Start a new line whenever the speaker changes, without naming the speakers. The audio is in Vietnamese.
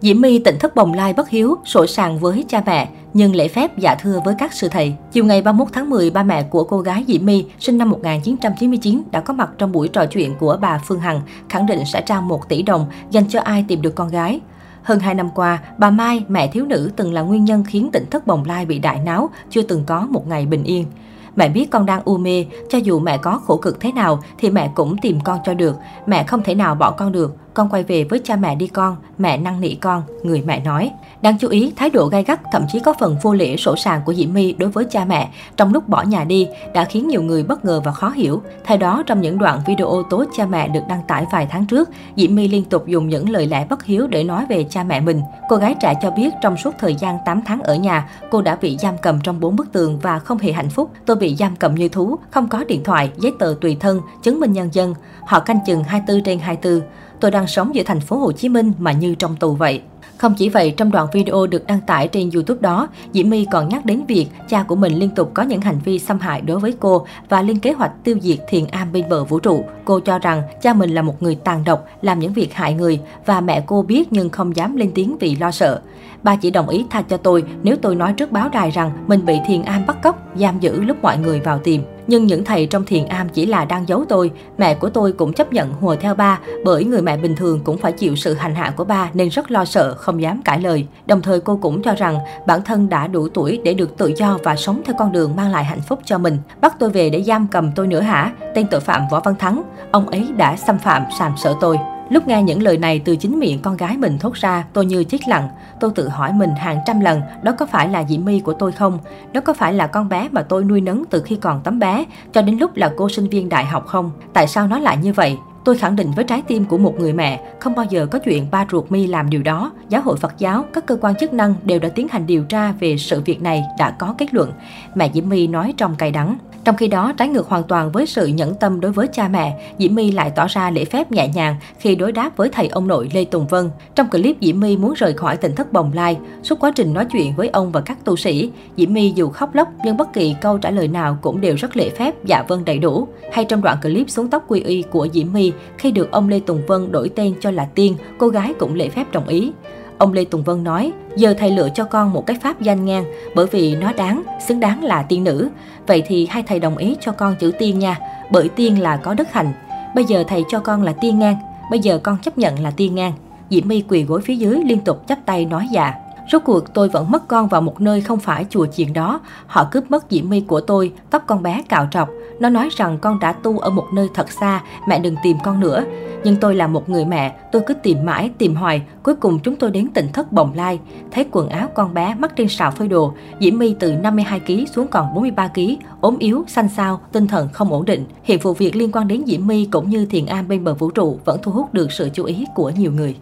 Diễm My tỉnh thất bồng lai bất hiếu, sổ sàng với cha mẹ, nhưng lễ phép dạ thưa với các sư thầy. Chiều ngày 31 tháng 10, ba mẹ của cô gái Diễm My sinh năm 1999 đã có mặt trong buổi trò chuyện của bà Phương Hằng, khẳng định sẽ trao 1 tỷ đồng dành cho ai tìm được con gái. Hơn 2 năm qua, bà Mai, mẹ thiếu nữ từng là nguyên nhân khiến tỉnh thất bồng lai bị đại náo, chưa từng có một ngày bình yên. Mẹ biết con đang u mê, cho dù mẹ có khổ cực thế nào thì mẹ cũng tìm con cho được. Mẹ không thể nào bỏ con được. Con quay về với cha mẹ đi con, mẹ năn nỉ con, người mẹ nói. Đáng chú ý, thái độ gay gắt thậm chí có phần vô lễ sổ sàng của Diễm My đối với cha mẹ trong lúc bỏ nhà đi đã khiến nhiều người bất ngờ và khó hiểu. Thay đó, trong những đoạn video tố cha mẹ được đăng tải vài tháng trước, Diễm My liên tục dùng những lời lẽ bất hiếu để nói về cha mẹ mình. Cô gái trẻ cho biết trong suốt thời gian 8 tháng ở nhà, cô đã bị giam cầm trong bốn bức tường và không hề hạnh phúc. Tôi bị giam cầm như thú, không có điện thoại, giấy tờ tùy thân, chứng minh nhân dân. Họ canh chừng 24 trên 24. Tôi đang sống giữa thành phố Hồ Chí Minh mà như trong tù vậy. Không chỉ vậy, trong đoạn video được đăng tải trên YouTube đó, Diễm My còn nhắc đến việc cha của mình liên tục có những hành vi xâm hại đối với cô và lên kế hoạch tiêu diệt thiền am bên bờ vũ trụ. Cô cho rằng cha mình là một người tàn độc, làm những việc hại người và mẹ cô biết nhưng không dám lên tiếng vì lo sợ. Ba chỉ đồng ý tha cho tôi nếu tôi nói trước báo đài rằng mình bị thiền am bắt cóc, giam giữ lúc mọi người vào tìm. Nhưng những thầy trong thiền am chỉ là đang giấu tôi. Mẹ của tôi cũng chấp nhận hùa theo ba, bởi người mẹ bình thường cũng phải chịu sự hành hạ của ba nên rất lo sợ, không dám cãi lời. Đồng thời cô cũng cho rằng bản thân đã đủ tuổi để được tự do và sống theo con đường mang lại hạnh phúc cho mình. Bắt tôi về để giam cầm tôi nữa hả? Tên tội phạm Võ Văn Thắng, ông ấy đã xâm phạm sàm sợ tôi. Lúc nghe những lời này từ chính miệng con gái mình thốt ra, tôi như chết lặng. Tôi tự hỏi mình hàng trăm lần, đó có phải là Diễm My của tôi không? Đó có phải là con bé mà tôi nuôi nấng từ khi còn tấm bé, cho đến lúc là cô sinh viên đại học không? Tại sao nó lại như vậy? Tôi khẳng định với trái tim của một người mẹ, không bao giờ có chuyện ba ruột mi làm điều đó. Giáo hội Phật giáo, các cơ quan chức năng đều đã tiến hành điều tra về sự việc này, đã có kết luận. Mẹ Diễm My nói trong cay đắng. Trong khi đó, trái ngược hoàn toàn với sự nhẫn tâm đối với cha mẹ, Diễm My lại tỏ ra lễ phép nhẹ nhàng khi đối đáp với thầy ông nội Lê Tùng Vân. Trong clip Diễm My muốn rời khỏi tỉnh thất bồng lai, suốt quá trình nói chuyện với ông và các tu sĩ, Diễm My dù khóc lóc nhưng bất kỳ câu trả lời nào cũng đều rất lễ phép, dạ vâng đầy đủ. Hay trong đoạn clip xuống tóc quy y của Diễm My, khi được ông Lê Tùng Vân đổi tên cho là Tiên, cô gái cũng lễ phép đồng ý. Ông Lê Tùng Vân nói, giờ thầy lựa cho con một cái pháp danh ngang, bởi vì nó đáng, xứng đáng là tiên nữ. Vậy thì hai thầy đồng ý cho con chữ tiên nha, bởi tiên là có đức hạnh. Bây giờ thầy cho con là tiên ngang, bây giờ con chấp nhận là tiên ngang. Diễm My quỳ gối phía dưới liên tục chắp tay nói dạ. Rốt cuộc tôi vẫn mất con vào một nơi không phải chùa chiền đó. Họ cướp mất Diễm My của tôi, tóc con bé cạo trọc. Nó nói rằng con đã tu ở một nơi thật xa, mẹ đừng tìm con nữa. Nhưng tôi là một người mẹ, tôi cứ tìm mãi, tìm hoài. Cuối cùng chúng tôi đến tỉnh thất bồng lai. Thấy quần áo con bé mắc trên sào phơi đồ. Diễm My từ 52kg xuống còn 43kg, ốm yếu, xanh xao, tinh thần không ổn định. Hiện vụ việc liên quan đến Diễm My cũng như thiền am bên bờ vũ trụ vẫn thu hút được sự chú ý của nhiều người.